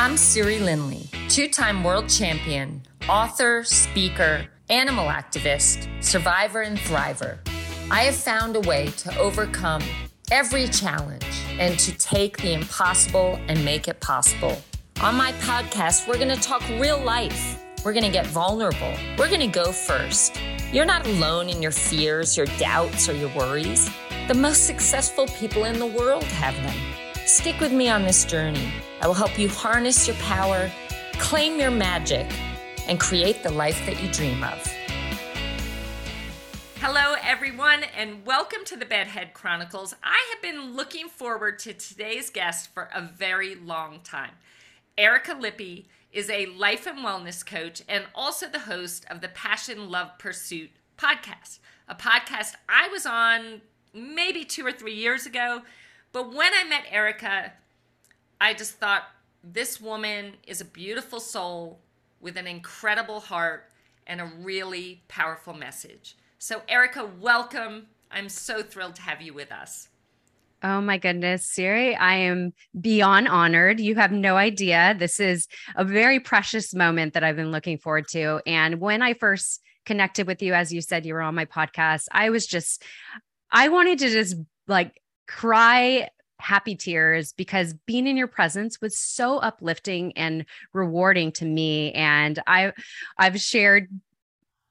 I'm Siri Lindley, two time world champion, author, speaker, animal activist, survivor, and thriver. I have found a way to overcome every challenge and to take the impossible and make it possible. On my podcast, we're going to talk real life. We're going to get vulnerable. We're going to go first. You're not alone in your fears, your doubts, or your worries. The most successful people in the world have them. Stick with me on this journey. I will help you harness your power, claim your magic, and create the life that you dream of. Hello, everyone, and welcome to the Bedhead Chronicles. I have been looking forward to today's guest for a very long time. Erica Lippy is a life and wellness coach and also the host of the Passion Love Pursuit podcast, a podcast I was on maybe two or three years ago. But when I met Erica, I just thought this woman is a beautiful soul with an incredible heart and a really powerful message. So, Erica, welcome. I'm so thrilled to have you with us. Oh my goodness, Siri, I am beyond honored. You have no idea. This is a very precious moment that I've been looking forward to. And when I first connected with you, as you said, you were on my podcast, I was just, I wanted to just like cry happy tears because being in your presence was so uplifting and rewarding to me. And i i've shared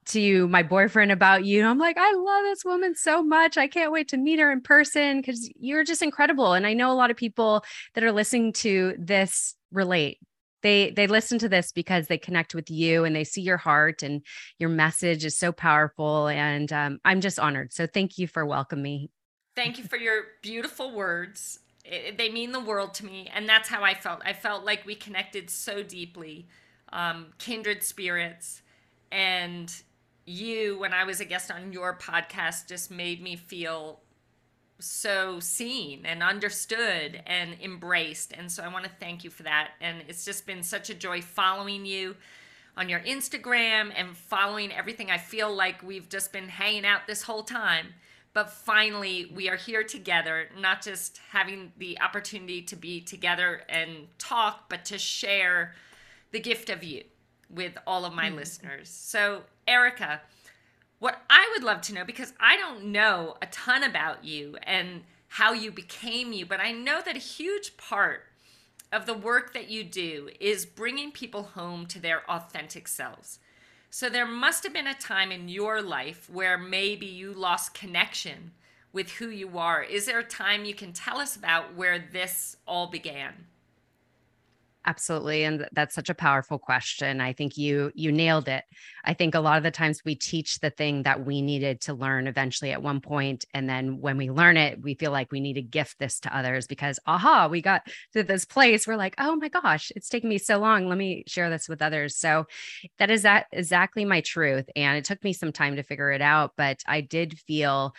to my boyfriend about you. I'm like i love this woman so much. I can't wait to meet her in person because you're just incredible. And i know a lot of people that are listening to this relate. They they listen to this because they connect with you and they see your heart and your message is so powerful. And um, i'm just honored. So thank you for welcoming me Thank you for your beautiful words. It, they mean the world to me, and that's how I felt. I felt like we connected so deeply, um, kindred spirits, and you, when I was a guest on your podcast, just made me feel so seen and understood and embraced. And so I want to thank you for that. And it's just been such a joy following you on your Instagram and following everything. I feel like we've just been hanging out this whole time. But finally, we are here together, not just having the opportunity to be together and talk, but to share the gift of you with all of my mm-hmm. listeners. So, Erica, what I would love to know, because I don't know a ton about you and how you became you, but I know that a huge part of the work that you do is bringing people home to their authentic selves. So there must have been a time in your life where maybe you lost connection with who you are. Is there a time you can tell us about where this all began? Absolutely. And that's such a powerful question. I think you you nailed it. I think a lot of the times we teach the thing that we needed to learn eventually at one point, And then when we learn it, we feel like we need to gift this to others because aha, we got to this place. We're like, oh my gosh, it's taken me so long. Let me share this with others. So that is that exactly my truth. And it took me some time to figure it out, but I did feel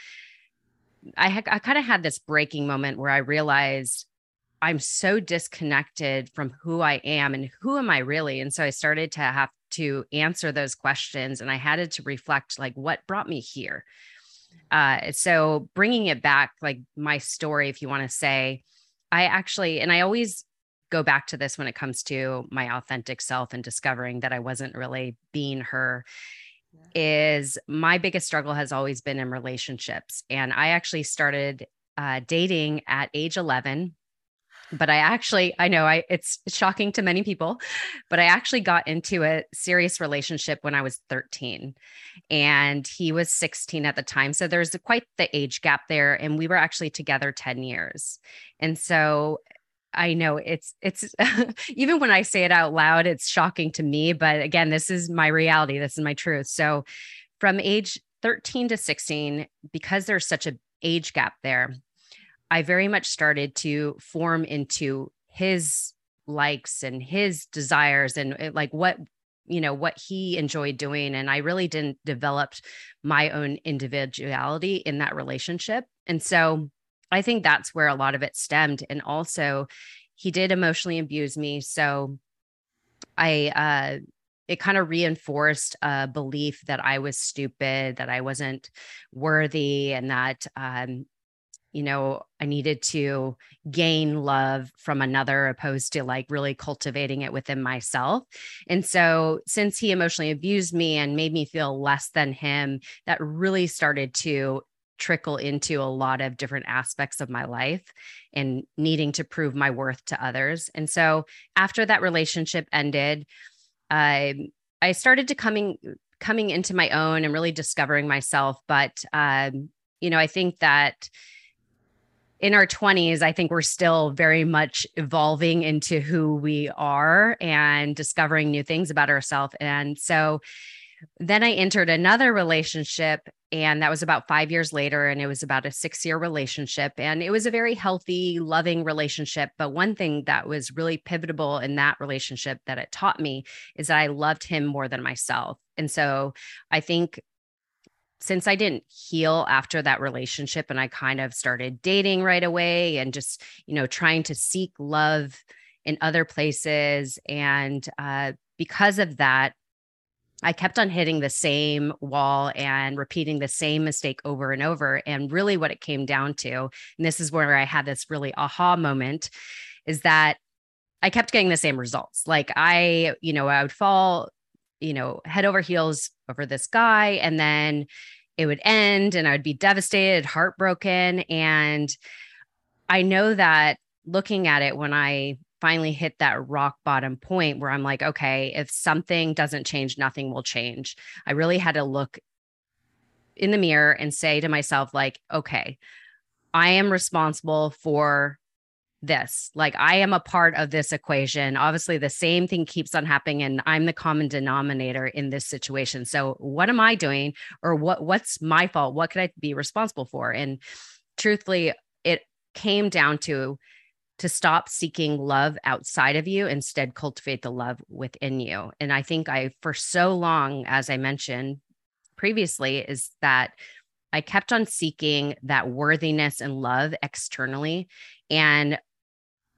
I, I kind of had this breaking moment where I realized I'm so disconnected from who I am and who am I really? And so I started to have to answer those questions and I had to reflect like what brought me here. Uh, so bringing it back, like my story, if you want to say, I actually, and I always go back to this when it comes to my authentic self and discovering that I wasn't really being her is my biggest struggle has always been in relationships. And I actually started uh, dating at age 11 but I actually, I know I it's shocking to many people, but I actually got into a serious relationship when I was 13 and he was 16 at the time. So there's quite the age gap there. And we were actually together 10 years. And so I know it's, it's even when I say it out loud, it's shocking to me. But again, this is my reality. This is my truth. So from age 13 to 16, because there's such a age gap there, I very much started to form into his likes and his desires and eh, like what you know what he enjoyed doing. And i really didn't develop my own individuality in that relationship. And so i think that's where a lot of it stemmed. And also he did emotionally abuse me. So i uh it kind of reinforced a belief that i was stupid that i wasn't worthy and that um you know, I needed to gain love from another opposed to like really cultivating it within myself. And so, since he emotionally abused me and made me feel less than him, that really started to trickle into a lot of different aspects of my life and needing to prove my worth to others. And so, after that relationship ended, I I started to coming coming into my own and really discovering myself. But um, you know, I think that in our 20s, I think we're still very much evolving into who we are and discovering new things about ourselves. And so then I entered another relationship, and that was about five years later. And it was about a six year relationship. And it was a very healthy, loving relationship. But one thing that was really pivotal in that relationship that it taught me is that I loved him more than myself. And so I think since I didn't heal after that relationship and I kind of started dating right away and just, you know, trying to seek love in other places. And uh, because of that, I kept on hitting the same wall and repeating the same mistake over and over. And really, what it came down to, and this is where I had this really aha moment, is that I kept getting the same results. Like I, you know, I would fall you know, head over heels over this guy. And then it would end and I would be devastated, heartbroken. And I know that looking at it when I finally hit that rock bottom point where I'm like, okay, if something doesn't change, nothing will change. I really had to look in the mirror and say to myself, like, okay, I am responsible for this. Like I am a part of this equation. Obviously, the same thing keeps on happening, and I'm the common denominator in this situation. So, what am I doing, or what what's my fault? What could I be responsible for? And truthfully, it came down to to stop seeking love outside of you instead cultivate the love within you and i think i for so long as i mentioned previously is that I kept on seeking that worthiness and love externally. And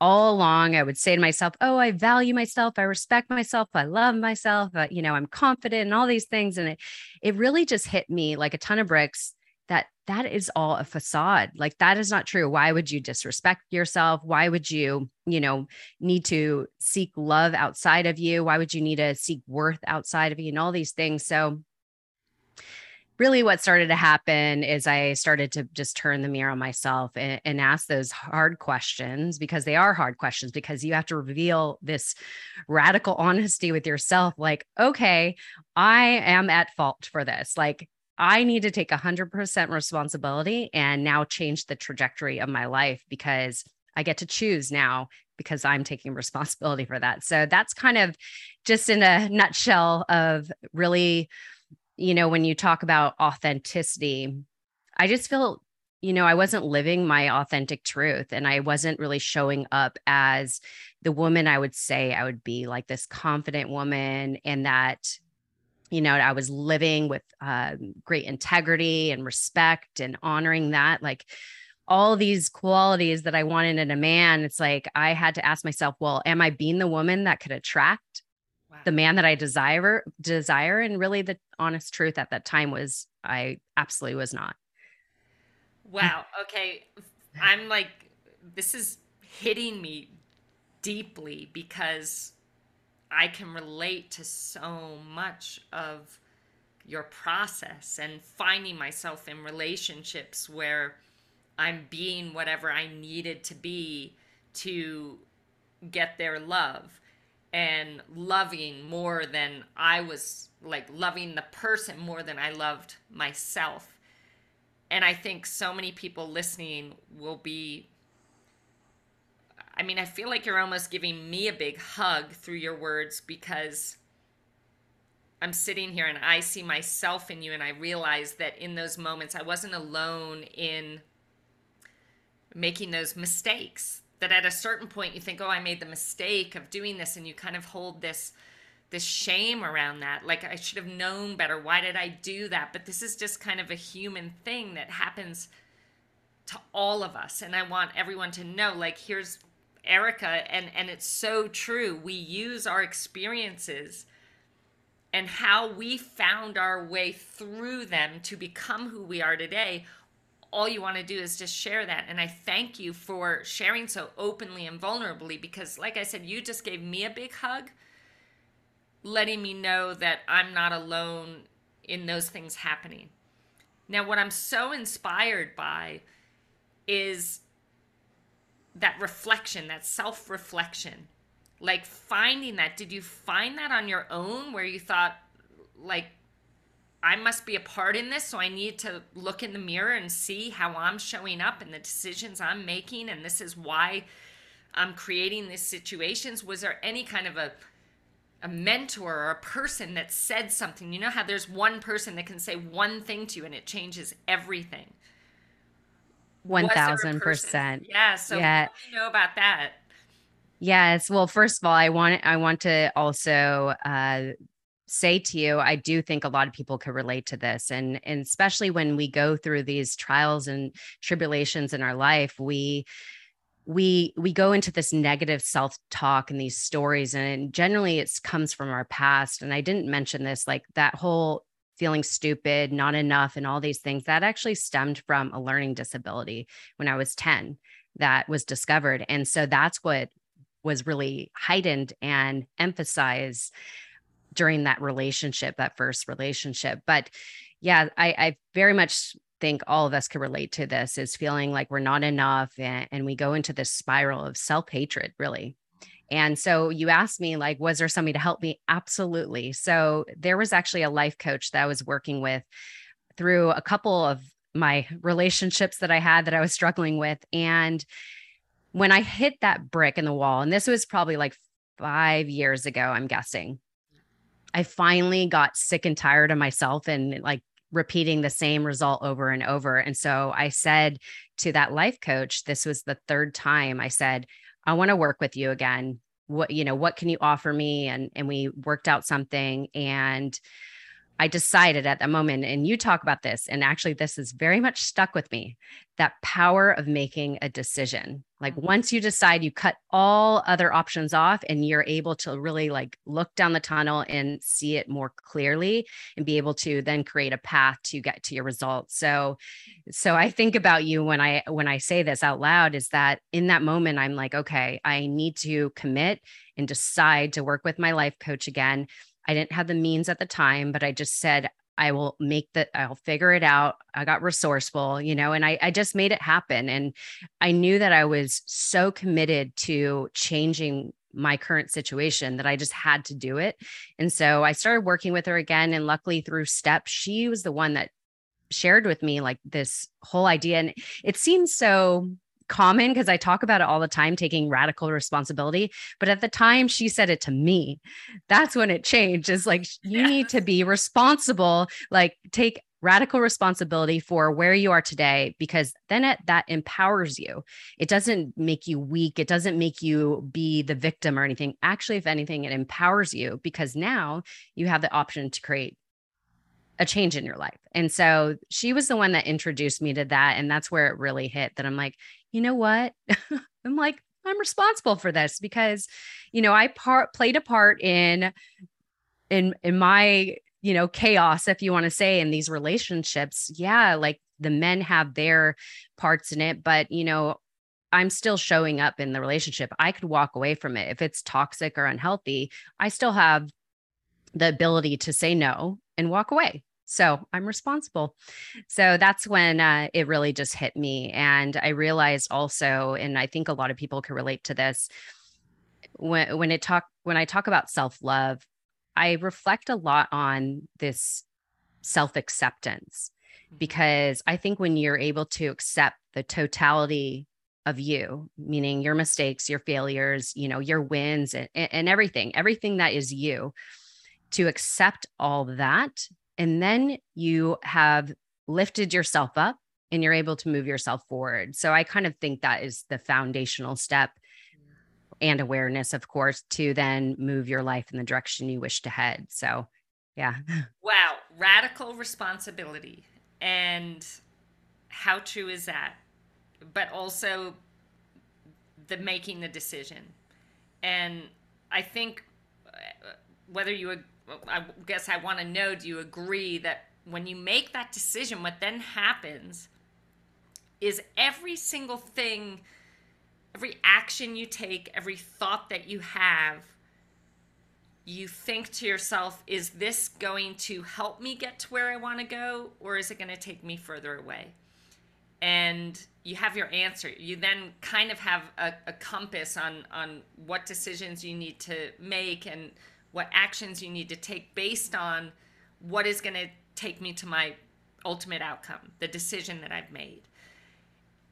all along i would say to myself oh i value myself i respect myself i love myself uh, you know i'm confident and all these things and it it really just hit me like a ton of bricks that that is all a facade like that is not true. Why would you disrespect yourself? Why would you you know need to seek love outside of you? Why would you need to seek worth outside of you and all these things? So really what started to happen is I started to just turn the mirror on myself and, and, ask those hard questions because they are hard questions because you have to reveal this radical honesty with yourself like, okay, I am at fault for this. Like, I need to take 100% responsibility and now change the trajectory of my life because I get to choose now because I'm taking responsibility for that. So that's kind of just in a nutshell of really you know, when you talk about authenticity, I just feel, you know, I wasn't living my authentic truth and I wasn't really showing up as the woman I would say I would be, like this confident woman, and that, you know, I was living with uh, great integrity and respect and honoring that. Like, all these qualities that I wanted in a man, it's like I had to ask myself, well, am I being the woman that could attract the man that I desire desire and really the honest truth at that time was I absolutely was not. Wow. Okay. I'm like this is hitting me deeply because I can relate to so much of your process and finding myself in relationships where I'm being whatever I needed to be to get their love and loving more than I was like loving the person more than I loved myself. And I think so many people listening will be I mean, I feel like you're almost giving me a big hug through your words because I'm sitting here and I see myself in you and I realize that in those moments I wasn't alone in making those mistakes that at a certain point you think oh i made the mistake of doing this and you kind of hold this this shame around that. Like i should have known better. Why did i do that? But this is just kind of a human thing that happens to all of us and i want everyone to know like here's erica and and it's so true. We use our experiences and how we found our way through them to become who we are today all you want to do is just share that. And I thank you for sharing so openly and vulnerably because, like I said, you just gave me a big hug, letting me know that I'm not alone in those things happening. Now, what I'm so inspired by is that reflection, that self reflection. Like finding that. Did you find that on your own where you thought, like, I must be a part in this, so I need to look in the mirror and see how I'm showing up and the decisions I'm making, and this is why I'm creating these situations. Was there any kind of a a mentor or a person that said something? You know how there's one person that can say one thing to you and it changes everything. One thousand percent. Yeah. So yeah. you know about that? Yes. Well, first of all, I want I want to also uh, say to you, I do think a lot of people could relate to this. And, and especially when we go through these trials and tribulations in our life, we we we go into this negative self-talk and these stories and generally it comes from our past and i didn't mention this like that whole feeling stupid not enough and all these things that actually stemmed from a learning disability when i was 10 that was discovered and so that's what was really heightened and emphasized during that relationship, that first relationship. But yeah, I, I very much think all of us can relate to this is feeling like we're not enough and, and we go into this spiral of self-hatred really. And so you asked me like was there somebody to help me? Absolutely. So there was actually a life coach that i was working with through a couple of my relationships that i had that i was struggling with. And when i hit that brick in the wall and this was probably like five years ago i'm guessing I finally got sick and tired of myself and like repeating the same result over and over. And so I said to that life coach, this was the third time I said, I want to work with you again. What, you know, what can you offer me? And and we worked out something and I decided at that moment, and you talk about this, and actually, this is very much stuck with me that power of making a decision. Like, once you decide, you cut all other options off, and you're able to really like look down the tunnel and see it more clearly and be able to then create a path to get to your results. So, so I think about you when I when I say this out loud is that in that moment, I'm like, okay, I need to commit and decide to work with my life coach again I didn't have the means at the time, but I just said, I will make that, I'll figure it out. I got resourceful, you know, and I, I just made it happen. And I knew that I was so committed to changing my current situation that I just had to do it. And so I started working with her again. And luckily, through steps, she was the one that shared with me like this whole idea. And it seems so common because I talk about it all the time, taking radical responsibility. But at the time she said it to me, that's when it changed. Is like, you yeah. need to be responsible, like, take radical responsibility for where you are today because then it, that empowers you it doesn't make you weak it doesn't make you be the victim or anything actually if anything it empowers you because now you have the option to create a change in your life and so she was the one that introduced me to that and that's where it really hit that i'm like you know what? I'm like, I'm responsible for this because, you know, I part played a part in in in my, you know, chaos, if you want to say, in these relationships. Yeah, like the men have their parts in it, but you know, I'm still showing up in the relationship. I could walk away from it. If it's toxic or unhealthy, I still have the ability to say no and walk away. So I'm responsible. So that's when uh, it really just hit me. And I realized also, and I think a lot of people can relate to this when, when it talk, when I talk about self-love, I reflect a lot on this self-acceptance mm-hmm. because I think when you're able to accept the totality of you, meaning your mistakes, your failures, you know, your wins and, and everything, everything that is you, to accept all that and then you have lifted yourself up and you're able to move yourself forward. So I kind of think that is the foundational step and awareness, of course, to then move your life in the direction you wish to head. So, yeah. Wow. Radical responsibility. And how true is that? But also the making the decision. And I think uh, whether you I guess I want to know do you agree that when you make that decision, what then happens is every single thing, every action you take, every thought that you have, you think to yourself, is this going to help me get to where I want to go, or is it going to take me further away? And you have your answer. You then kind of have a, a compass on, on what decisions you need to make and what actions you need to take based on what is going to take me to my ultimate outcome, the decision that I've made.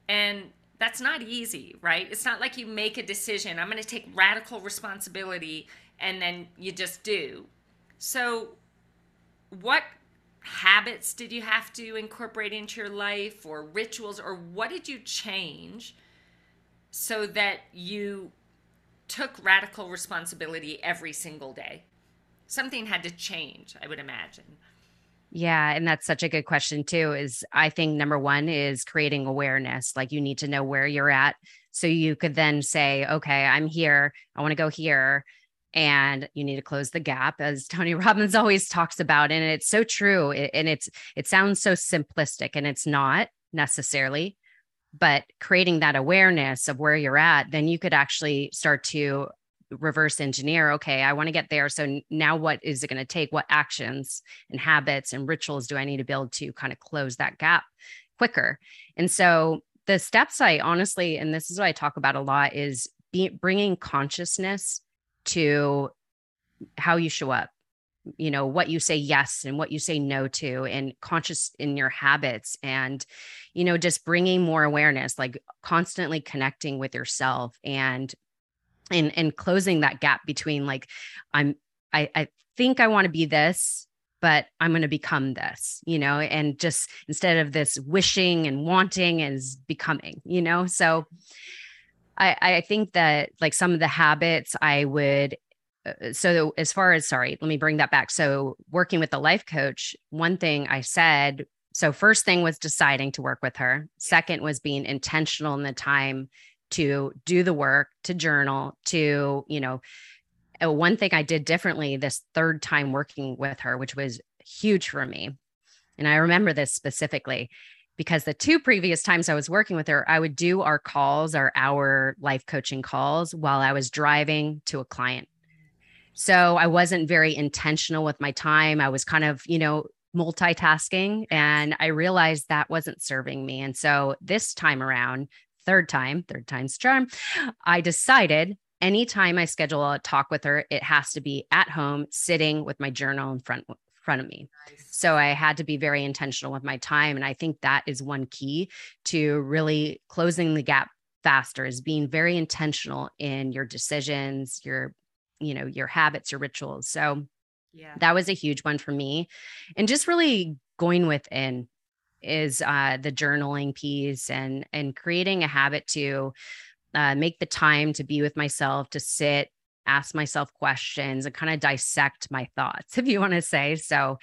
And that's not easy, right? It's not like you make a decision, I'm going to take radical responsibility and then you just do. So, what habits did you have to incorporate into your life or rituals or what did you change so that you took radical responsibility every single day? Something had to change, I would imagine. Yeah, and that's such a good question too. Is I think number one is creating awareness. Like you need to know where you're at so you could then say, okay, I'm here. I want to go here and you need to close the gap as tony robbins always talks about and it's so true and it's it sounds so simplistic and it's not necessarily but creating that awareness of where you're at then you could actually start to reverse engineer okay i want to get there so now what is it going to take? What actions and habits and rituals do i need to build to kind of close that gap quicker? And so the steps i honestly and this is what i talk about a lot is be, bringing consciousness to how you show up you know what you say yes and what you say no to and conscious in your habits and you know just bringing more awareness like constantly connecting with yourself and and and closing that gap between like i'm i i think i want to be this but i'm going to become this you know and just instead of this wishing and wanting is becoming you know? So I, I think that like some of the habits I would so as far as sorry let me bring that back. So working with the life coach one thing i said so first thing was deciding to work with her. Second was being intentional in the time to do the work to journal to you know uh, one thing i did differently this third time working with her which was huge for me. And i remember this specifically because the two previous times I was working with her, I would do our calls, our hour life coaching calls while I was driving to a client. So I wasn't very intentional with my time. I was kind of, you know, multitasking and I realized that wasn't serving me. And so this time around, third time, third time's charm, I decided anytime I schedule a talk with her, it has to be at home, sitting with my journal in front front of me. Nice. So I had to be very intentional with my time. And I think that is one key to really closing the gap faster is being very intentional in your decisions, your, you know, your habits, your rituals. So yeah, that was a huge one for me. And just really going within is uh, the journaling piece and and creating a habit to uh, make the time to be with myself, to sit, ask myself questions and kind of dissect my thoughts, if you want to say so.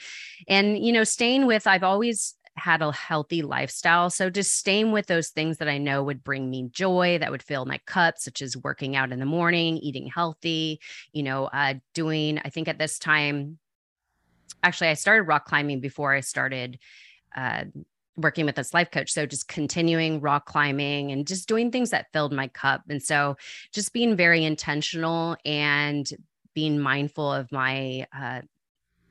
And, you know, staying with, I've always had a healthy lifestyle. So just staying with those things that I know would bring me joy, that would fill my cup, such as working out in the morning, eating healthy, you know, uh, doing, I think at this time, actually, I started rock climbing before I started uh, working with this life coach. So just continuing rock climbing and just doing things that filled my cup. And so just being very intentional and being mindful of my, uh,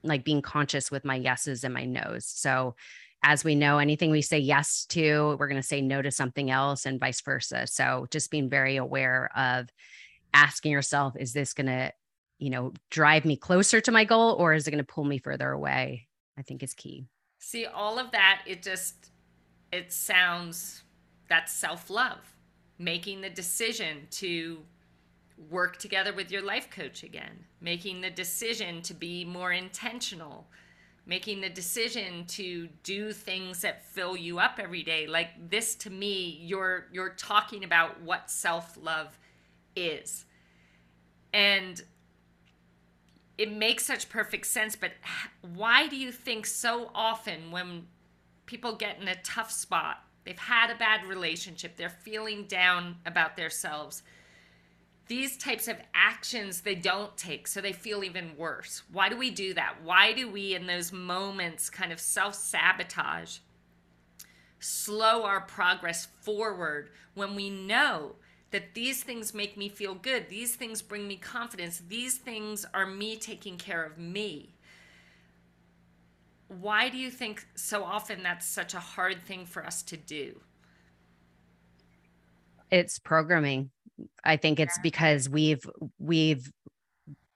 like being conscious with my yeses and my nos. So as we know, anything we say yes to, we're going to say no to something else and vice versa. So just being very aware of asking yourself, is this going to, you know, drive me closer to my goal or is it going to pull me further away? I think is key. See, all of that, it just, it sounds, that's self love. Making the decision to work together with your life coach again, making the decision to be more intentional, making the decision to do things that fill you up every day. Like this to me, you're you're talking about what self-love is. And it makes such perfect sense but why do you think so often when people get in a tough spot they've had a bad relationship they're feeling down about themselves these types of actions they don't take so they feel even worse why do we do that why do we in those moments kind of self-sabotage slow our progress forward when we know that these things make me feel good. These things bring me confidence. These things are me taking care of me. Why do you think so often that's such a hard thing for us to do? It's programming. I think it's because we've we've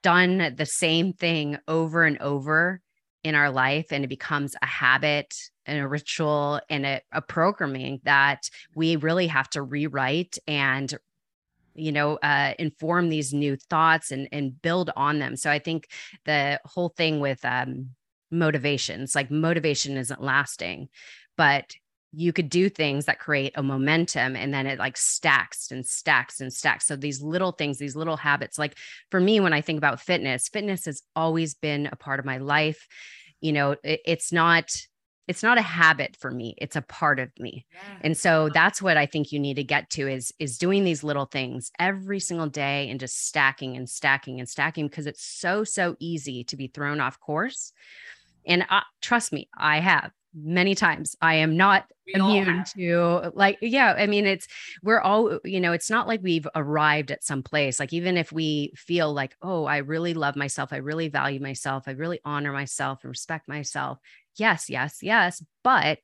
done the same thing over and over in our life and it becomes a habit and a ritual and a, a programming that we really have to rewrite and you know uh, inform these new thoughts and and build on them. So i think the whole thing with um motivations like motivation isn't lasting but you could do things that create a momentum and then it like stacks and stacks and stacks. So these little things, these little habits, like for me, when I think about fitness, fitness has always been a part of my life. You know, it, it's not, it's not a habit for me it's a part of me yeah. and so that's what i think you need to get to is is doing these little things every single day and just stacking and stacking and stacking because it's so so easy to be thrown off course and uh, trust me i have many times. I am not we immune to like, yeah, I mean, it's we're all, you know, it's not like we've arrived at some place. Like, even if we feel like, oh, I really love myself, I really value myself, I really honor myself and respect myself. Yes, yes, yes. But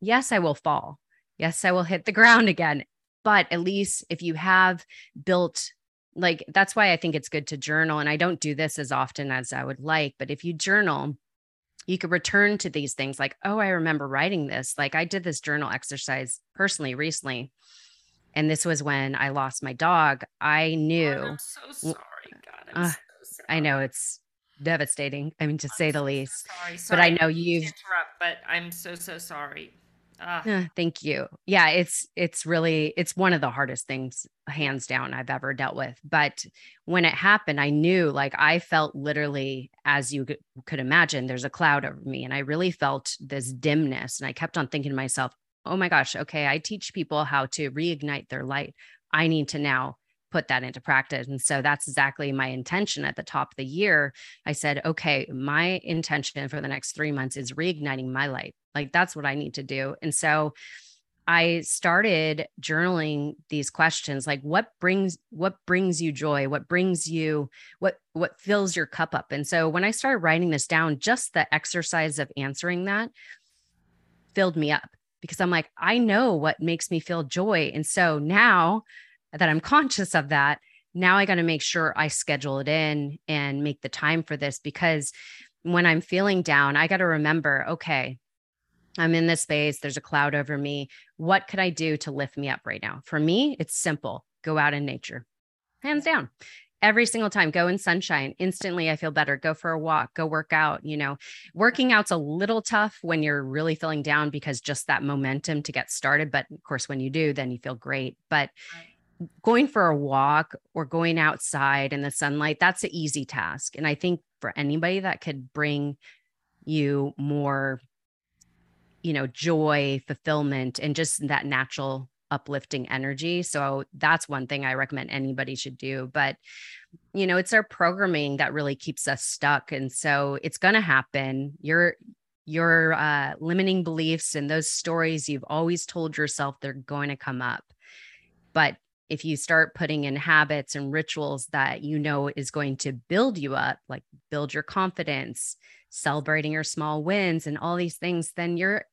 yes, I will fall. Yes, I will hit the ground again. But at least if you have built like that's why I think it's good to journal. And I don't do this as often as I would like, but if you journal, you could return to these things like, oh, I remember writing this. Like I did this journal exercise personally recently. And this was when I lost my dog. I knew. Oh, I'm so sorry. God, I'm uh, so sorry. I know it's devastating. I mean, to I'm say so, the least. Sorry. sorry. But I know you've. Interrupt, but I'm so, so sorry. Uh, thank you. Yeah, it's it's really it's one of the hardest things hands down I've ever dealt with. But when it happened, I knew like I felt literally as you could imagine there's a cloud over me and I really felt this dimness and I kept on thinking to myself, "Oh my gosh, okay, I teach people how to reignite their light. I need to now put that into practice. And so that's exactly my intention at the top of the year. I said, okay, my intention for the next three months is reigniting my light. Like that's what I need to do. And so I started journaling these questions like what brings what brings you joy? What brings you what what fills your cup up? And so when I started writing this down just the exercise of answering that filled me up because I'm like I know what makes me feel joy. And so now that I'm conscious of that now I got to make sure I schedule it in and make the time for this because when I'm feeling down I got to remember okay I'm in this space. There's a cloud over me. What could I do to lift me up right now? For me, it's simple go out in nature, hands down. Every single time, go in sunshine. Instantly, I feel better. Go for a walk, go work out. You know, working out's a little tough when you're really feeling down because just that momentum to get started. But of course, when you do, then you feel great. But going for a walk or going outside in the sunlight, that's an easy task. And I think for anybody that could bring you more you know, joy, fulfillment, and just that natural uplifting energy. So that's one thing I recommend anybody should do. But, you know, it's our programming that really keeps us stuck. And so it's going to happen. Your, your uh, limiting beliefs and those stories you've always told yourself they're going to come up. But if you start putting in habits and rituals that you know is going to build you up, like build your confidence, celebrating your small wins and all these things, then you're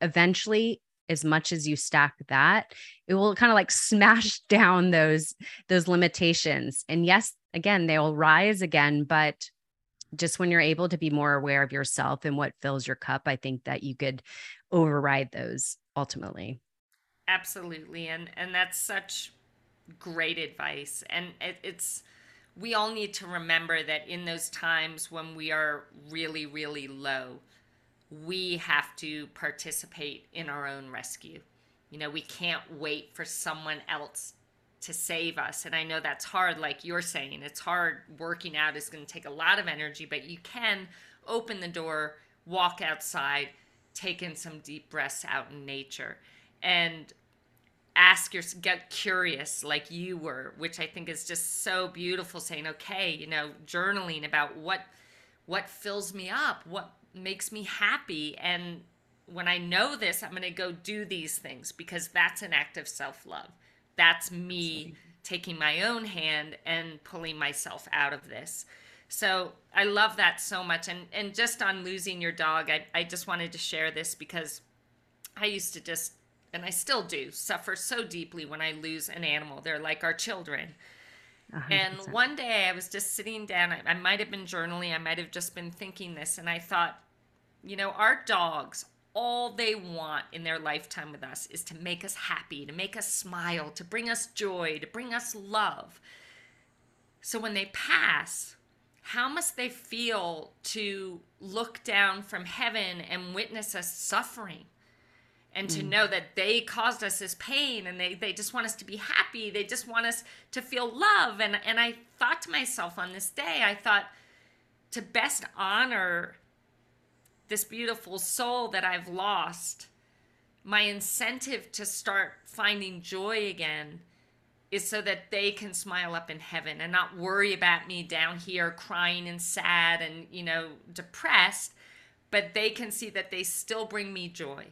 eventually as much as you stack that it will kind of like smash down those those limitations. And yes again they will rise again but just when you're able to be more aware of yourself and what fills your cup i think that you could override those ultimately. Absolutely. And and that's such great advice. And it, it's we all need to remember that in those times when we are really really low we have to participate in our own rescue. You know, we can't wait for someone else to save us. And I know that's hard, like you're saying. It's hard. Working out is going to take a lot of energy, but you can open the door, walk outside, take in some deep breaths out in nature, and ask your get curious like you were which i think is just so beautiful saying okay you know journaling about what what fills me up what makes me happy and when I know this, I'm going to go do these things because that's an act of self love. That's me taking my own hand and pulling myself out of this. So I love that so much. And, and just on losing your dog, I, I just wanted to share this because I used to just, and I still do, suffer so deeply when I lose an animal. They're like our children. 100%. And one day I was just sitting down. I, I might have been journaling. I might have just been thinking this. And I thought, you know, our dogs, all they want in their lifetime with us is to make us happy, to make us smile, to bring us joy, to bring us love. So when they pass, how must they feel to look down from heaven and witness us suffering? And to mm. know that they caused us this pain and they, they just want us to be happy. They just want us to feel love. And, and I thought to myself on this day, I thought to best honor this beautiful soul that I've lost, my incentive to start finding joy again is so that they can smile up in heaven and not worry about me down here crying and sad and, you know, depressed, but they can see that they still bring me joy.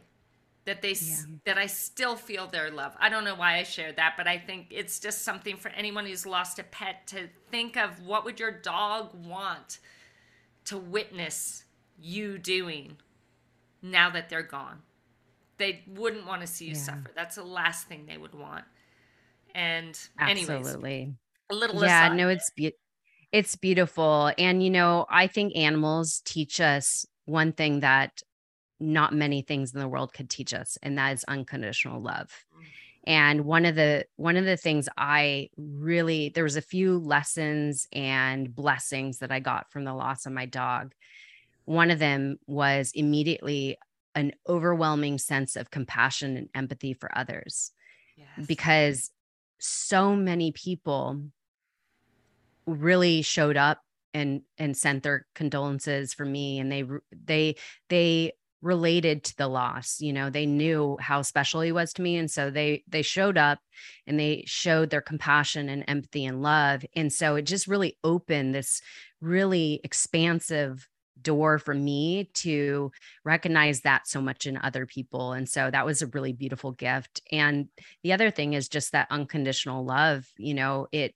That they yeah. that I still feel their love. I don't know why I shared that, but I think it's just something for anyone who's lost a pet to think of what would your dog want to witness you doing now that they're gone. They wouldn't want to see you yeah. suffer. That's the last thing they would want. And absolutely, anyways, a little yeah, aside. no, it's be- it's beautiful, and you know, I think animals teach us one thing that not many things in the world could teach us, and that is unconditional love. Mm. And one of the one of the things I really there was a few lessons and blessings that I got from the loss of my dog one of them was immediately an overwhelming sense of compassion and empathy for others yes. because so many people really showed up and and sent their condolences for me and they they they related to the loss you know they knew how special he was to me and so they they showed up and they showed their compassion and empathy and love and so it just really opened this really expansive door for me to recognize that so much in other people. And so that was a really beautiful gift. And the other thing is just that unconditional love, you know, it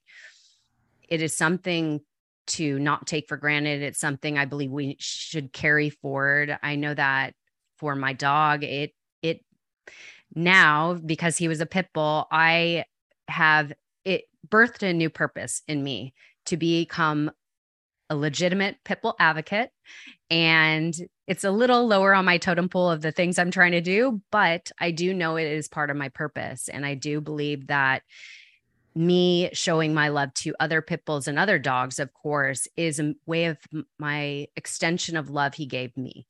it is something to not take for granted. It's something I believe we should carry forward. I know that for my dog, it it now because he was a pit bull, I have it birthed a new purpose in me to become a legitimate pitbull advocate. And it's a little lower on my totem pole of the things I'm trying to do, but I do know it is part of my purpose. And I do believe that me showing my love to other pit bulls and other dogs, of course, is a way of my extension of love he gave me.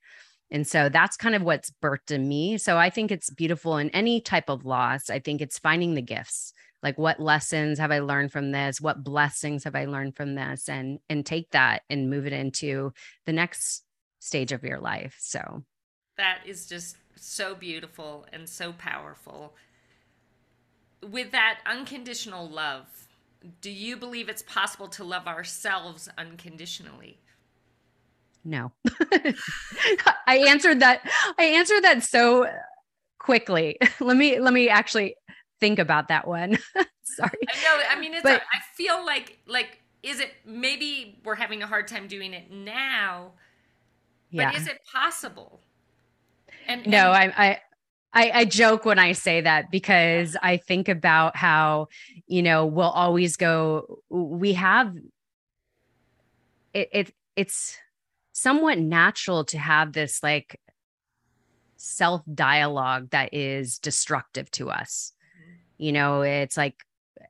And so that's kind of what's birthed in me. So I think it's beautiful in any type of loss. I think it's finding the gifts like what lessons have i learned from this what blessings have i learned from this and and take that and move it into the next stage of your life so that is just so beautiful and so powerful with that unconditional love do you believe it's possible to love ourselves unconditionally no i answered that i answered that so quickly let me let me actually think about that one. Sorry. I know. I mean, it's. But, a, I feel like like is it maybe we're having a hard time doing it now, Yeah. but is it possible? And, no, and- I, I I, I, joke when I say that because I think about how, you know, we'll always go, we have it, it it's somewhat natural to have this like self dialogue that is destructive to us. You know it's like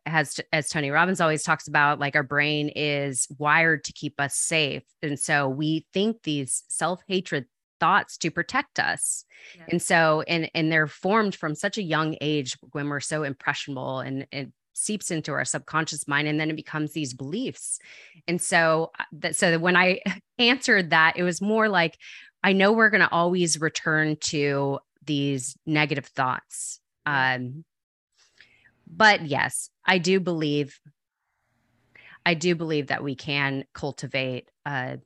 has as tony robbins always talks about like our brain is wired to keep us safe. And so we think these self-hatred thoughts to protect us. And so and and they're formed from such a young age when we're so impressionable and it seeps into our subconscious mind and then it becomes these beliefs. And so uh, that so that when i answered that it was more like i know we're going to always return to these negative thoughts um but yes, I do believe I do believe that we can cultivate uh,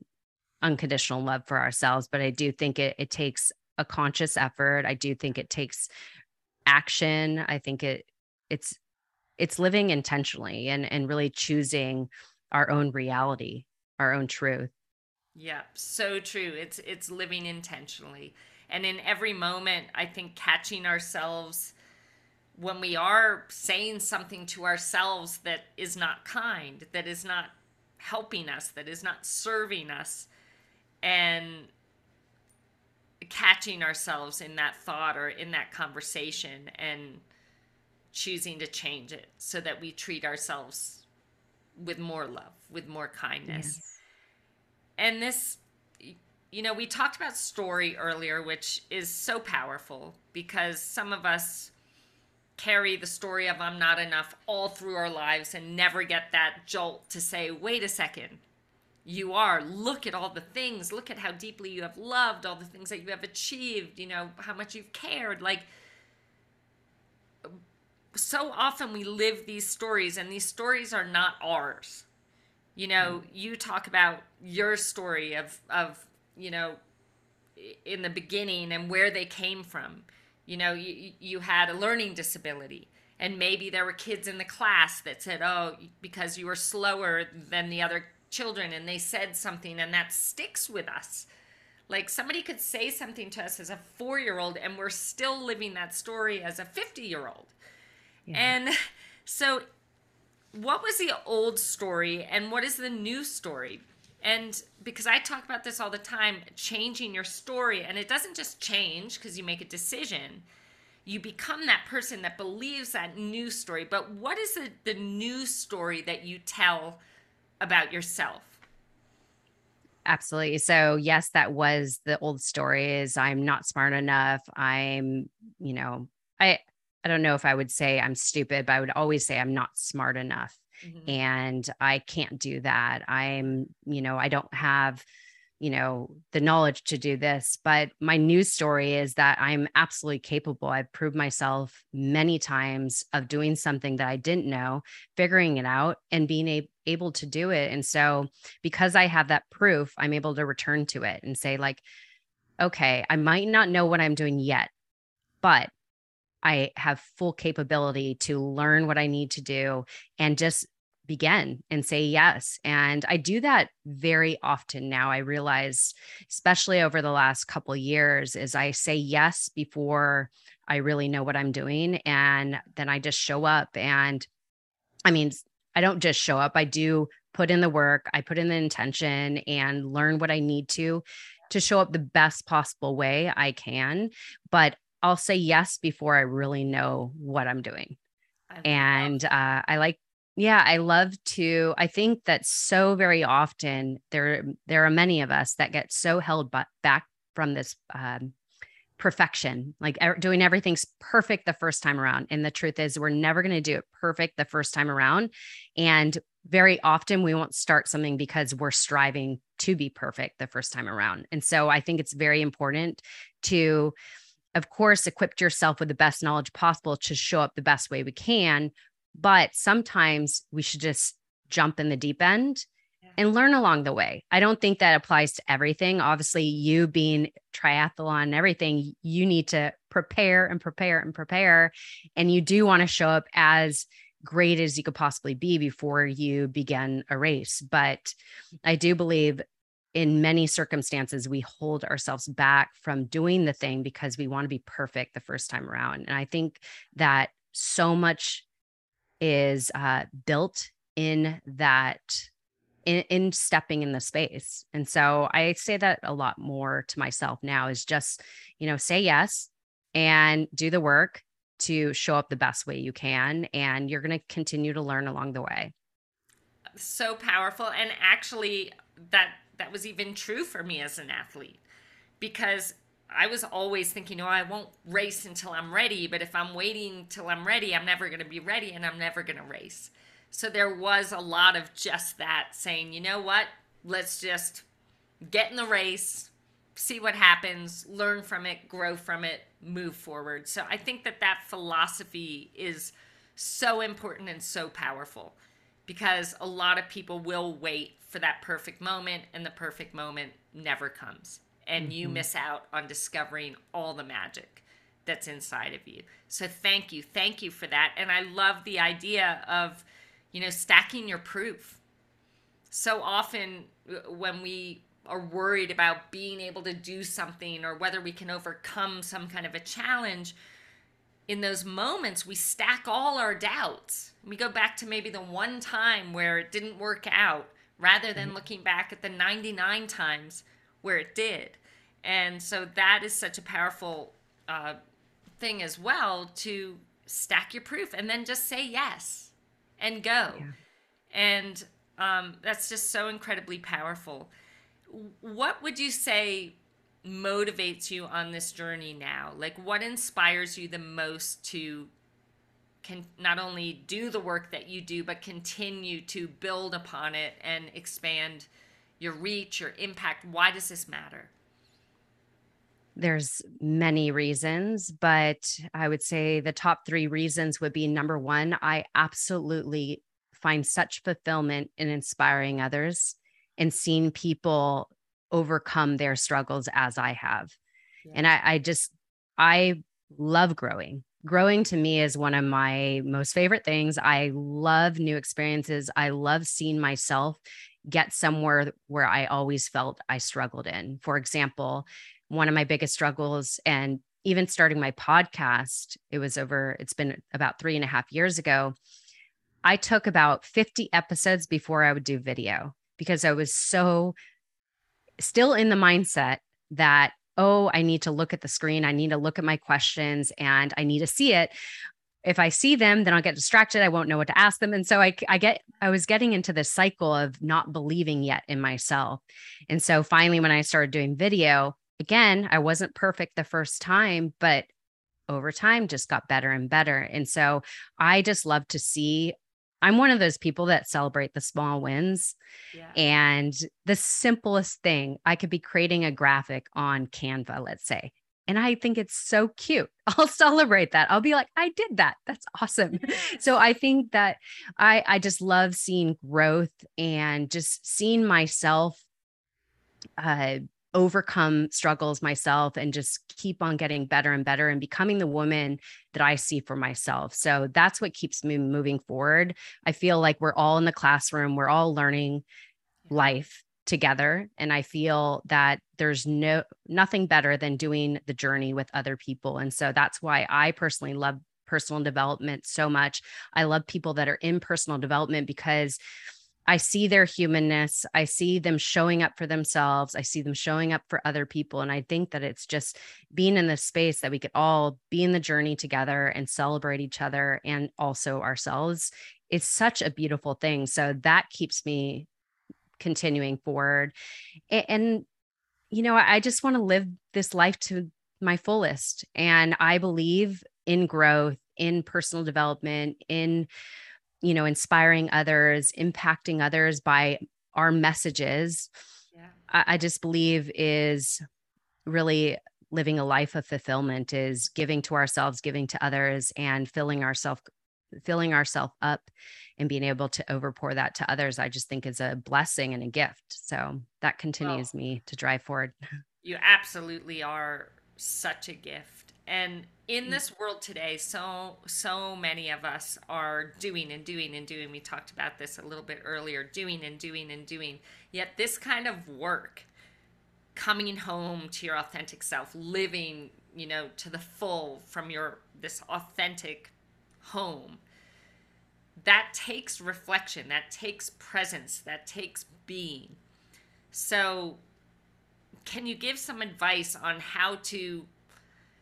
unconditional love for ourselves, but I do think it, it takes a conscious effort. I do think it takes action. I think it it's it's living intentionally and and really choosing our own reality, our own truth. Yeah, so true. It's it's living intentionally. And in every moment, I think catching ourselves when we are saying something to ourselves that is not kind, that is not helping us, that is not serving us, and catching ourselves in that thought or in that conversation and choosing to change it so that we treat ourselves with more love, with more kindness. Yes. And this, you know, we talked about story earlier, which is so powerful because some of us carry the story of I'm not enough all through our lives and never get that jolt to say, wait a second, you are. Look at all the things. Look at how deeply you have loved, all the things that you have achieved, you know, how much you've cared. Like, so often we live these stories, and these stories are not ours. You know, mm. you talk about your story of, of, you know, in the beginning and where they came from you know you, you had a learning disability and maybe there were kids in the class that said oh because you were slower than the other children and they said something and that sticks with us like somebody could say something to us as a four year old and we're still living that story as a 50 year old yeah. and so what was the old story and what is the new story and because I talk about this all the time, changing your story, and it doesn't just change because you make a decision. You become that person that believes that new story. But what is the, the new story that you tell about yourself? Absolutely. So, yes, that was the old story is I'm not smart enough. I'm, you know, I I don't know if I would say I'm stupid, but I would always say I'm not smart enough. Mm-hmm. And I can't do that. I'm, you know, I don't have, you know, the knowledge to do this. But my news story is that I'm absolutely capable. I've proved myself many times of doing something that I didn't know, figuring it out, and being a- able to do it. And so, because I have that proof, I'm able to return to it and say, like, okay, I might not know what I'm doing yet, but I have full capability to learn what I need to do and just begin and say yes. And I do that very often now. I realize, especially over the last couple years, is I say yes before I really know what I'm doing. And then I just show up. And I mean, I don't just show up, I do put in the work, I put in the intention and learn what I need to to show up the best possible way I can. But I'll say yes before I really know what I'm doing. and uh, I like, yeah, I love to. I think that so very often there there are many of us that get so held back from this um, perfection, like doing everything's perfect the first time around. And the truth is, we're never going to do it perfect the first time around. And very often we won't start something because we're striving to be perfect the first time around. And so I think it's very important to of course, equip yourself with the best knowledge possible to show up the best way we can. But sometimes we should just jump in the deep end and learn along the way. I don't think that applies to everything. Obviously, you being triathlon and everything, you need to prepare and prepare and prepare. And you do want to show up as great as you could possibly be before you begin a race. But I do believe in many circumstances, we hold ourselves back from doing the thing because we want to be perfect the first time around. And I think that so much is uh, built in that in, in, stepping in the space. And so I say that a lot more to myself now is just, you know, say yes and do the work to show up the best way you can. And you're going to continue to learn along the way. So powerful. And actually, that that was even true for me as an athlete because I was always thinking, oh, I won't race until I'm ready. But if I'm waiting till I'm ready, I'm never going to be ready and I'm never going to race. So there was a lot of just that saying, you know what? Let's just get in the race, see what happens, learn from it, grow from it, move forward. So I think that that philosophy is so important and so powerful because a lot of people will wait for that perfect moment and the perfect moment never comes and mm-hmm. you miss out on discovering all the magic that's inside of you. So thank you. Thank you for that. And I love the idea of, you know, stacking your proof. So often uh, when we are worried about being able to do something or whether we can overcome some kind of a challenge, in those moments we stack all our doubts. We go back to maybe the one time where it didn't work out rather than mm-hmm. looking back at the 99 times where it did. And so that is such a powerful uh, thing as well to stack your proof and then just say yes and go. Yeah. And um, that's just so incredibly powerful. What would you say motivates you on this journey now? Like, what inspires you the most to can not only do the work that you do, but continue to build upon it and expand your reach, your impact? Why does this matter? There's many reasons, but I would say the top three reasons would be number one, I absolutely find such fulfillment in inspiring others and seeing people overcome their struggles as I have. Yeah. And I, I just, I love growing. Growing to me is one of my most favorite things. I love new experiences. I love seeing myself get somewhere where I always felt I struggled in. For example, one of my biggest struggles and even starting my podcast, it was over, it's been about three and a half years ago. I took about 50 episodes before I would do video because I was so still in the mindset that, oh, I need to look at the screen, I need to look at my questions, and I need to see it. If I see them, then I'll get distracted. I won't know what to ask them. And so I, I get, I was getting into this cycle of not believing yet in myself. And so finally, when I started doing video, again, I wasn't perfect the first time, but over time just got better and better. And so I just love to see I'm one of those people that celebrate the small wins. Yeah. And the simplest thing, I could be creating a graphic on Canva, let's say. And I think it's so cute. I'll celebrate that. I'll be like, I did that. That's awesome. So I think that I I just love seeing growth and just seeing myself uh overcome struggles myself and just keep on getting better and better and becoming the woman that I see for myself. So that's what keeps me moving forward. I feel like we're all in the classroom, we're all learning life together and I feel that there's no nothing better than doing the journey with other people. And so that's why I personally love personal development so much. I love people that are in personal development because I see their humanness. I see them showing up for themselves. I see them showing up for other people. And I think that it's just being in this space that we could all be in the journey together and celebrate each other and also ourselves. It's such a beautiful thing. So that keeps me continuing forward. And, and you know, I just want to live this life to my fullest. And I believe in growth, in personal development, in you know, inspiring others, impacting others by our messages, yeah. I, I just believe is really living a life of fulfillment is giving to ourselves, giving to others, and filling ourselves filling ourselves up and being able to overpour that to others i just think is a blessing and a gift so that continues well, me to drive forward you absolutely are such a gift and in mm. this world today, so so many of us are doing and doing and doing. We talked about this a little bit earlier, doing and doing and doing. Yet this kind of work, coming home to your authentic self, living, you know, to the full from your this authentic home, that takes reflection, that takes presence, that takes being. So can you give some advice on how to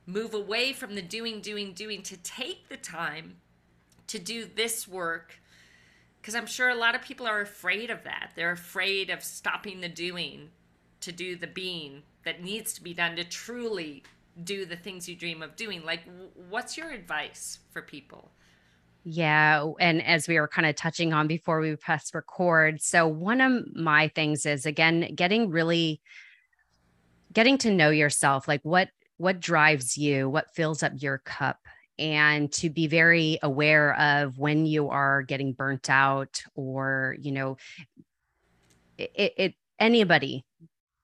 move away from the doing, doing, doing to take the time to do this work. Because I'm sure a lot of people are afraid of that. They're afraid of stopping the doing to do the being that needs to be done to truly do the things you dream of doing. Like, what's your advice for people? Yeah. And as we were kind of touching on before we press record, so one of my things is again, getting really getting to know yourself. Like, what what drives you, what fills up your cup, and to be very aware of when you are getting burnt out or, you know, it, it anybody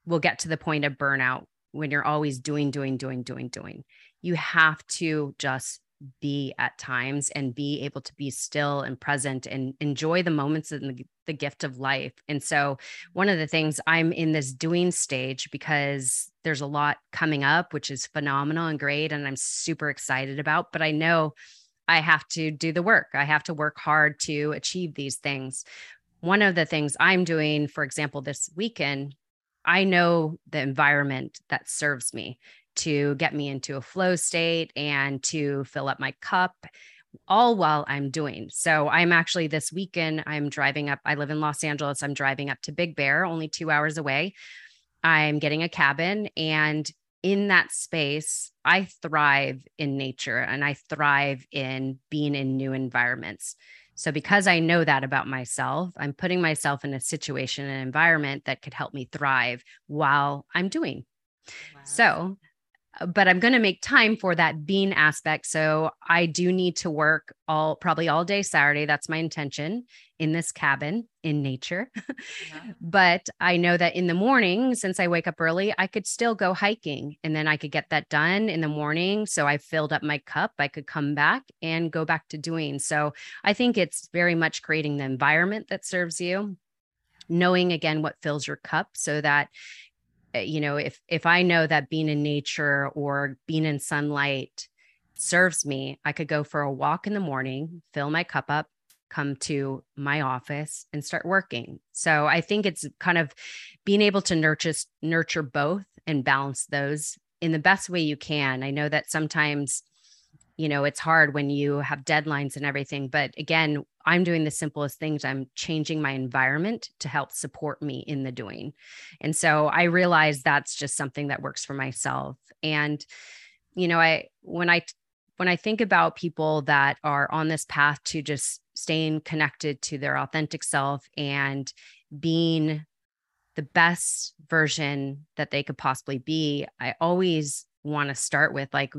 will get to the point of burnout when you're always doing, doing, doing, doing, doing. You have to just be at times and be able to be still and present and enjoy the moments and the, the gift of life. And so, one of the things I'm in this doing stage because there's a lot coming up, which is phenomenal and great. And I'm super excited about, but I know I have to do the work. I have to work hard to achieve these things. One of the things I'm doing, for example, this weekend, I know the environment that serves me to get me into a flow state and to fill up my cup all while I'm doing. So I'm actually this weekend, I'm driving up. I live in Los Angeles. I'm driving up to Big Bear, only two hours away. I'm getting a cabin. And in that space, I thrive in nature and I thrive in being in new environments. So, because I know that about myself, I'm putting myself in a situation, an environment that could help me thrive while I'm doing. Wow. So, Uh, but I'm going to make time for that being aspect. So I do need to work all probably all day Saturday. That's my intention in this cabin in nature. Yeah. but I know that in the morning, since I wake up early, I could still go hiking and then I could get that done in the morning. So I filled up my cup. I could come back and go back to doing. So I think it's very much creating the environment that serves you knowing again what fills your cup so that Uh, you know if if i know that being in nature or being in sunlight serves me i could go for a walk in the morning fill my cup up come to my office and start working. So i think it's kind of being able to nurture nurture both and balance those in the best way you can. I know that sometimes you know it's hard when you have deadlines and everything but again i'm doing the simplest things. I'm changing my environment to help support me in the doing. And so i realize that's just something that works for myself. And you know i when i when i think about people that are on this path to just staying connected to their authentic self and being the best version that they could possibly be i always want to start with like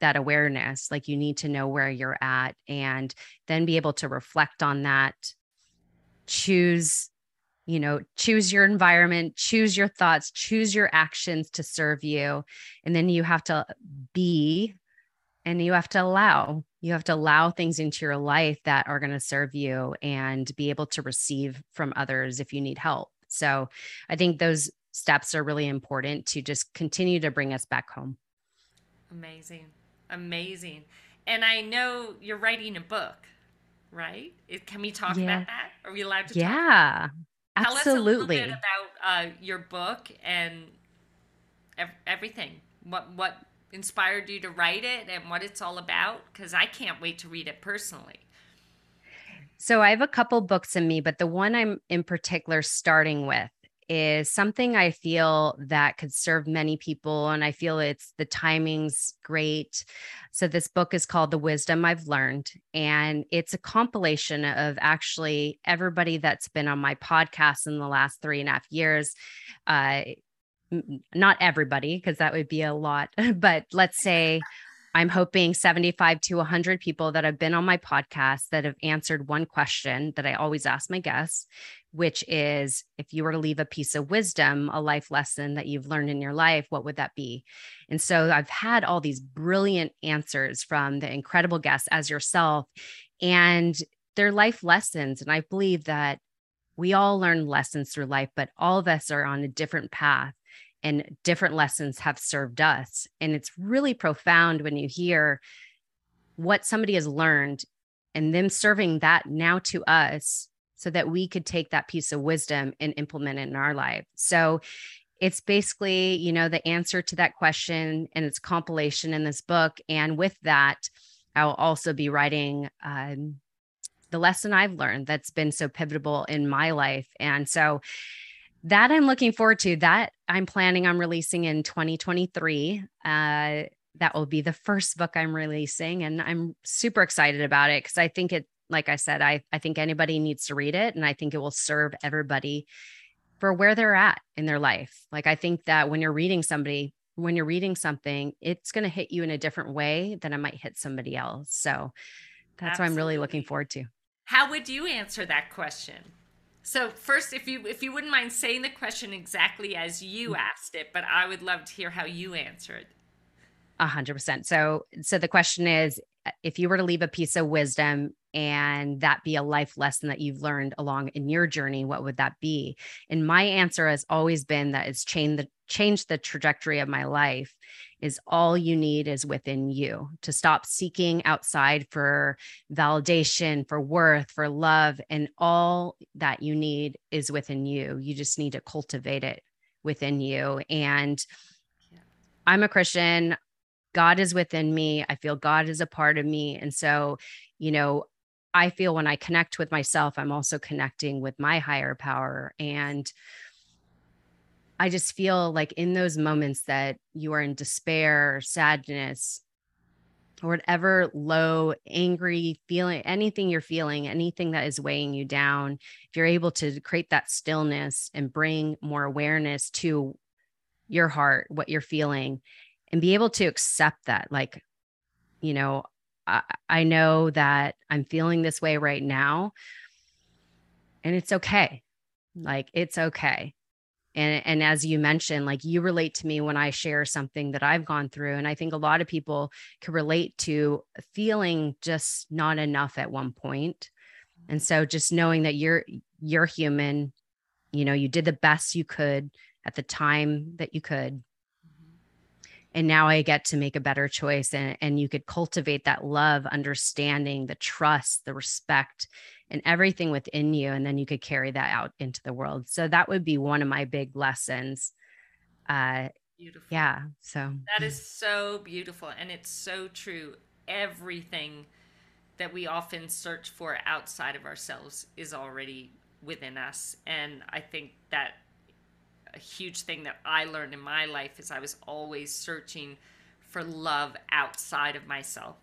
that awareness like you need to know where you're at and then be able to reflect on that. Choose you know choose your environment choose your thoughts choose your actions to serve you. And then you have to be and you have to allow you have to allow things into your life that are going to serve you and be able to receive from others if you need help. So i think those steps are really important to just continue to bring us back home. Amazing Amazing. And I know you're writing a book, right? Can we talk yeah. about that? Are we allowed to yeah, absolutely. Tell us a little bit about uh, your book and ev- everything. What what inspired you to write it and what it's all about? Because I can't wait to read it personally. So I have a couple books in me, but the one I'm in particular starting with is something I feel that could serve many people. And I feel it's the timing's great. So, this book is called The Wisdom I've Learned. And it's a compilation of actually everybody that's been on my podcast in the last three and a half years. Uh, not everybody, because that would be a lot, but let's say I'm hoping 75 to 100 people that have been on my podcast that have answered one question that I always ask my guests, which is if you were to leave a piece of wisdom, a life lesson that you've learned in your life, what would that be? And so I've had all these brilliant answers from the incredible guests as yourself, and they're life lessons. And I believe that we all learn lessons through life, but all of us are on a different path and different lessons have served us. And it's really profound when you hear what somebody has learned and them serving that now to us so that we could take that piece of wisdom and implement it in our life. So it's basically, you know, the answer to that question and it's compilation in this book. And with that, I'll also be writing um, the lesson I've learned that's been so pivotal in my life. And so that I'm looking forward to. That I'm planning on releasing in 2023. Uh, that will be the first book I'm releasing, and I'm super excited about it because I think it, like I said, I I think anybody needs to read it, and I think it will serve everybody for where they're at in their life. Like I think that when you're reading somebody, when you're reading something, it's going to hit you in a different way than it might hit somebody else. So that's Absolutely. what I'm really looking forward to. How would you answer that question? So first, if you if you wouldn't mind saying the question exactly as you mm. asked it, but I would love to hear how you answered. A hundred percent. So so the question is, if you were to leave a piece of wisdom and that be a life lesson that you've learned along in your journey, what would that be? And my answer has always been that it's changed the changed the trajectory of my life is all you need is within you to stop seeking outside for validation, for worth, for love. And all that you need is within you. You just need to cultivate it within you. And I'm a Christian. God is within me. I feel God is a part of me. And so, you know, I feel when I connect with myself, I'm also connecting with my higher power. And I just feel like in those moments that you are in despair, sadness, or whatever low, angry feeling, anything you're feeling, anything that is weighing you down, if you're able to create that stillness and bring more awareness to your heart, what you're feeling, and be able to accept that, like, you know, I, I know that I'm feeling this way right now, and it's okay. Like, it's okay and and as you mentioned like you relate to me when i share something that i've gone through and i think a lot of people can relate to feeling just not enough at one point. And mm. so just knowing that you're you're human you know you did the best you could at the time that you could. Mm-hmm. And now i get to make a better choice and, and you could cultivate that love understanding the trust the respect and everything within you and then you could carry that out into the world. So that would be one of my big lessons uh beautiful. yeah so. That is so beautiful and it's so true. Everything that we often search for outside of ourselves is already within us and i think that a huge thing that i learned in my life is i was always searching for love outside of myself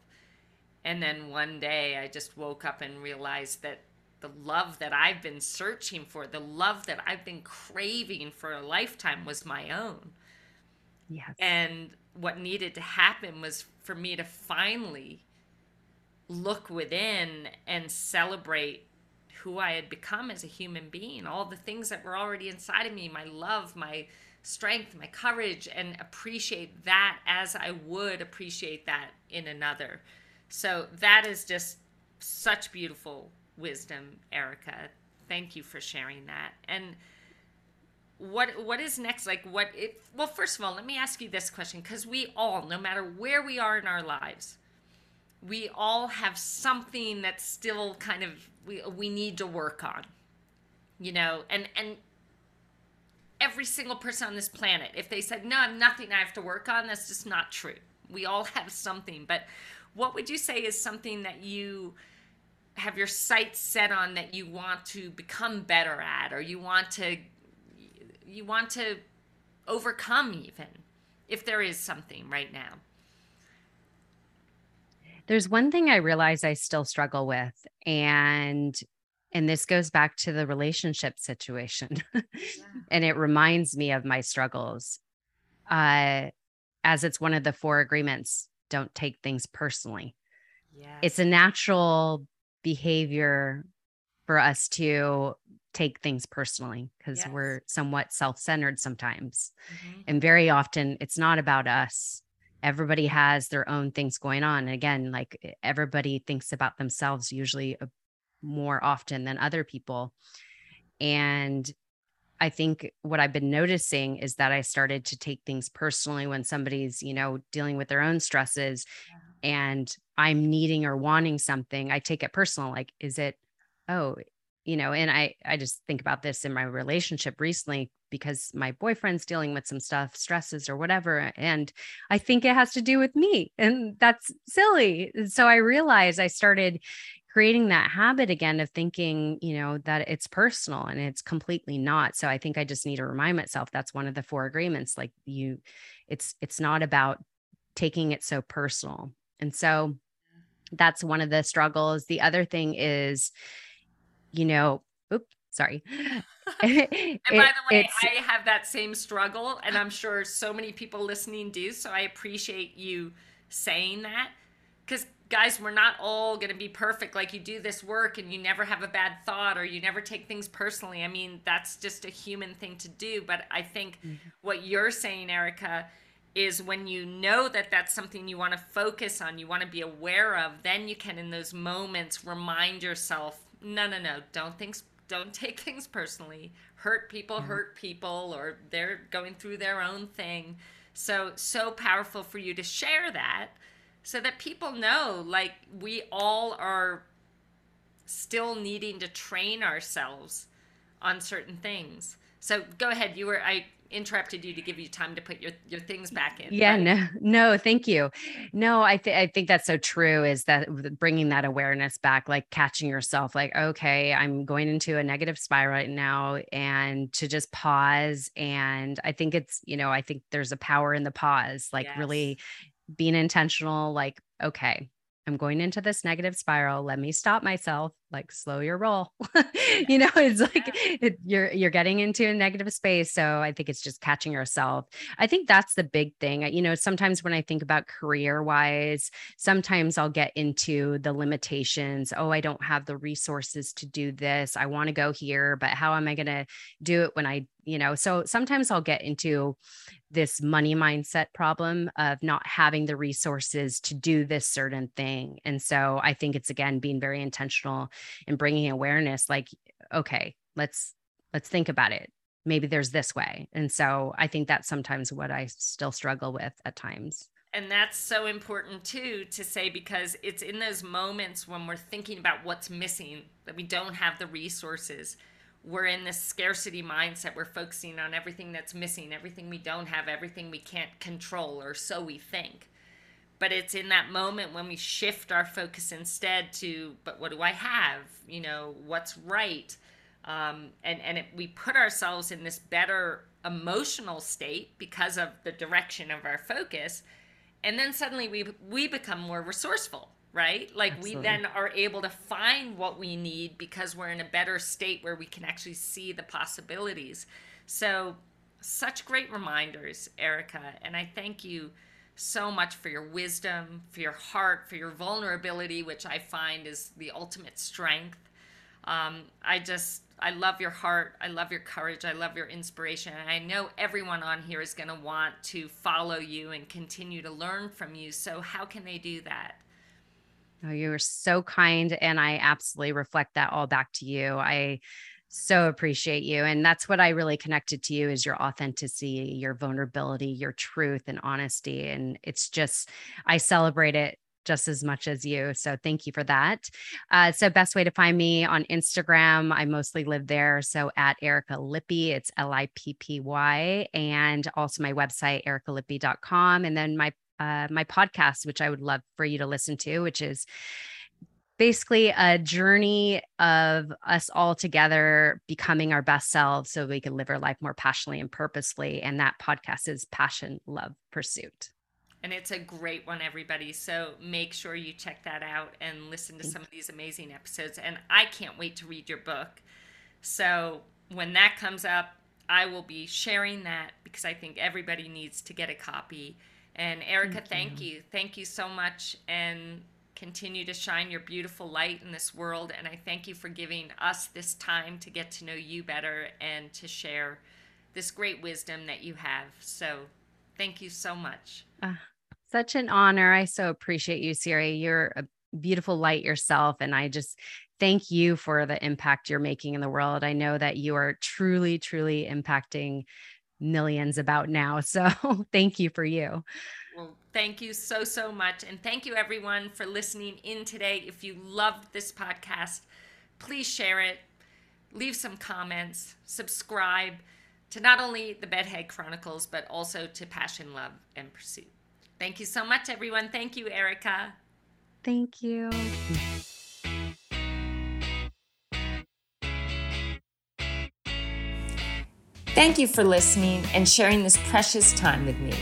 and then one day I just woke up and realized that the love that I've been searching for, the love that I've been craving for a lifetime was my own. Yes. And what needed to happen was for me to finally look within and celebrate who I had become as a human being, all the things that were already inside of me, my love, my strength, my courage, and appreciate that as I would appreciate that in another. So that is just such beautiful wisdom, Erica. Thank you for sharing that. And what what is next? Like what it well, first of all, let me ask you this question because we all, no matter where we are in our lives, we all have something that's still kind of we we need to work on. You know, and and every single person on this planet, if they said, No, I have nothing I have to work on, that's just not true. We all have something. But what would you say is something that you have your sights set on that you want to become better at or you want to you want to overcome even if there is something right now? There's one thing i realize i still struggle with and and this goes back to the relationship situation. Yeah. and it reminds me of my struggles. Uh as it's one of the four agreements don't take things personally. It's a natural behavior for us to take things personally because yes. we're somewhat self-centered sometimes. Mm-hmm. And very often it's not about us. Everybody has their own things going on. And again, like everybody thinks about themselves usually uh, more often than other people. And I think what I've been noticing is that I started to take things personally when somebody's, you know, dealing with their own stresses yeah. and I'm needing or wanting something. I take it personal. Like, is it, oh, you know, and I I just think about this in my relationship recently because my boyfriend's dealing with some stuff, stresses or whatever. And I think it has to do with me. And that's silly. So I realized I started creating that habit again of thinking, you know, that it's personal and it's completely not. So I think I just need to remind myself that's one of the four agreements. Like you, it's it's not about taking it so personal. And so that's one of the struggles. The other thing is, you know, oops, sorry. and by the way, I have that same struggle, and I'm sure so many people listening do. So I appreciate you saying that because guys, we're not all going to be perfect. Like you do this work and you never have a bad thought or you never take things personally. I mean, that's just a human thing to do. But I think mm-hmm. what you're saying, Erica, is when you know that that's something you want to focus on, you want to be aware of, then you can, in those moments, remind yourself, no, no, no, don't think, don't take things personally. Hurt people, mm-hmm. hurt people, or they're going through their own thing. So, so powerful for you to share that so that people know like we all are still needing to train ourselves on certain things. So go ahead. You were I interrupted you to give you time to put your your things back in. Yeah, no, no, thank you. No, I think I think that's so true. Is that bringing that awareness back, like catching yourself, like okay, I'm going into a negative spiral right now, and to just pause. And I think it's you know I think there's a power in the pause, like yes. really being intentional, like, okay, I'm going into this negative spiral. Let me stop myself, like slow your roll. you know, it's like it, you're you're getting into a negative space. So I think it's just catching yourself. I think that's the big thing. You know, sometimes when I think about career wise, sometimes I'll get into the limitations. Oh, I don't have the resources to do this. I want to go here, but how am I going to do it when I you know so sometimes i'll get into this money mindset problem of not having the resources to do this certain thing and so i think it's again being very intentional and bringing awareness like okay let's let's think about it maybe there's this way and so i think that's sometimes what i still struggle with at times and that's so important too to say because it's in those moments when we're thinking about what's missing that we don't have the resources we're in this scarcity mindset. We're focusing on everything that's missing, everything we don't have, everything we can't control, or so we think. But it's in that moment when we shift our focus instead to, but what do I have? You know, what's right? Um, and and it, we put ourselves in this better emotional state because of the direction of our focus. And then suddenly we, we become more resourceful right? Like Absolutely. we then are able to find what we need because we're in a better state where we can actually see the possibilities. So, such great reminders, Erica. And I thank you so much for your wisdom, for your heart, for your vulnerability, which I find is the ultimate strength. Um, I just, I love your heart. I love your courage. I love your inspiration. And I know everyone on here is going to want to follow you and continue to learn from you. So, how can they do that? Oh, you are so kind. And I absolutely reflect that all back to you. I so appreciate you. And that's what I really connected to you is your authenticity, your vulnerability, your truth and honesty. And it's just, I celebrate it just as much as you. So thank you for that. Uh, so best way to find me on Instagram. I mostly live there. So at Erica Lippy, it's L-I-P-P-Y, and also my website, ericalippy.com. And then my uh, my podcast, which I would love for you to listen to, which is basically a journey of us all together becoming our best selves so we can live our life more passionately and purposefully. And that podcast is Passion, Love, Pursuit. And it's a great one, everybody. So make sure you check that out and listen to some of these amazing episodes. And I can't wait to read your book. So when that comes up, I will be sharing that because I think everybody needs to get a copy and Erica, thank, thank you. you. Thank you so much. And continue to shine your beautiful light in this world. And I thank you for giving us this time to get to know you better and to share this great wisdom that you have. So thank you so much. Uh, such an honor. I so appreciate you, Siri. You're a beautiful light yourself. And I just thank you for the impact you're making in the world. I know that you are truly, truly impacting millions about now. So thank you for you. Well, thank you so, so much. And thank you, everyone, for listening in today. If you loved this podcast, please share it, leave some comments, subscribe to not only the Bedhead Chronicles, but also to Passion, Love, and Pursuit. Thank you so much, everyone. Thank you, Erica. Thank you. Thank you for listening and sharing this precious time with me.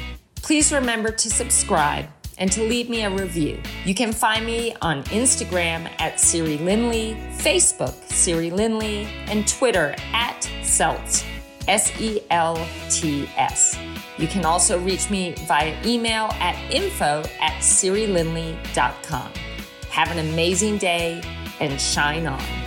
Please remember to subscribe and to leave me a review. You can find me on Instagram at Siri Lindley, Facebook Siri Lindley, and Twitter at Seltz. S E L T S. You can also reach me via email at info at sirilindley.com. Have an amazing day and shine on.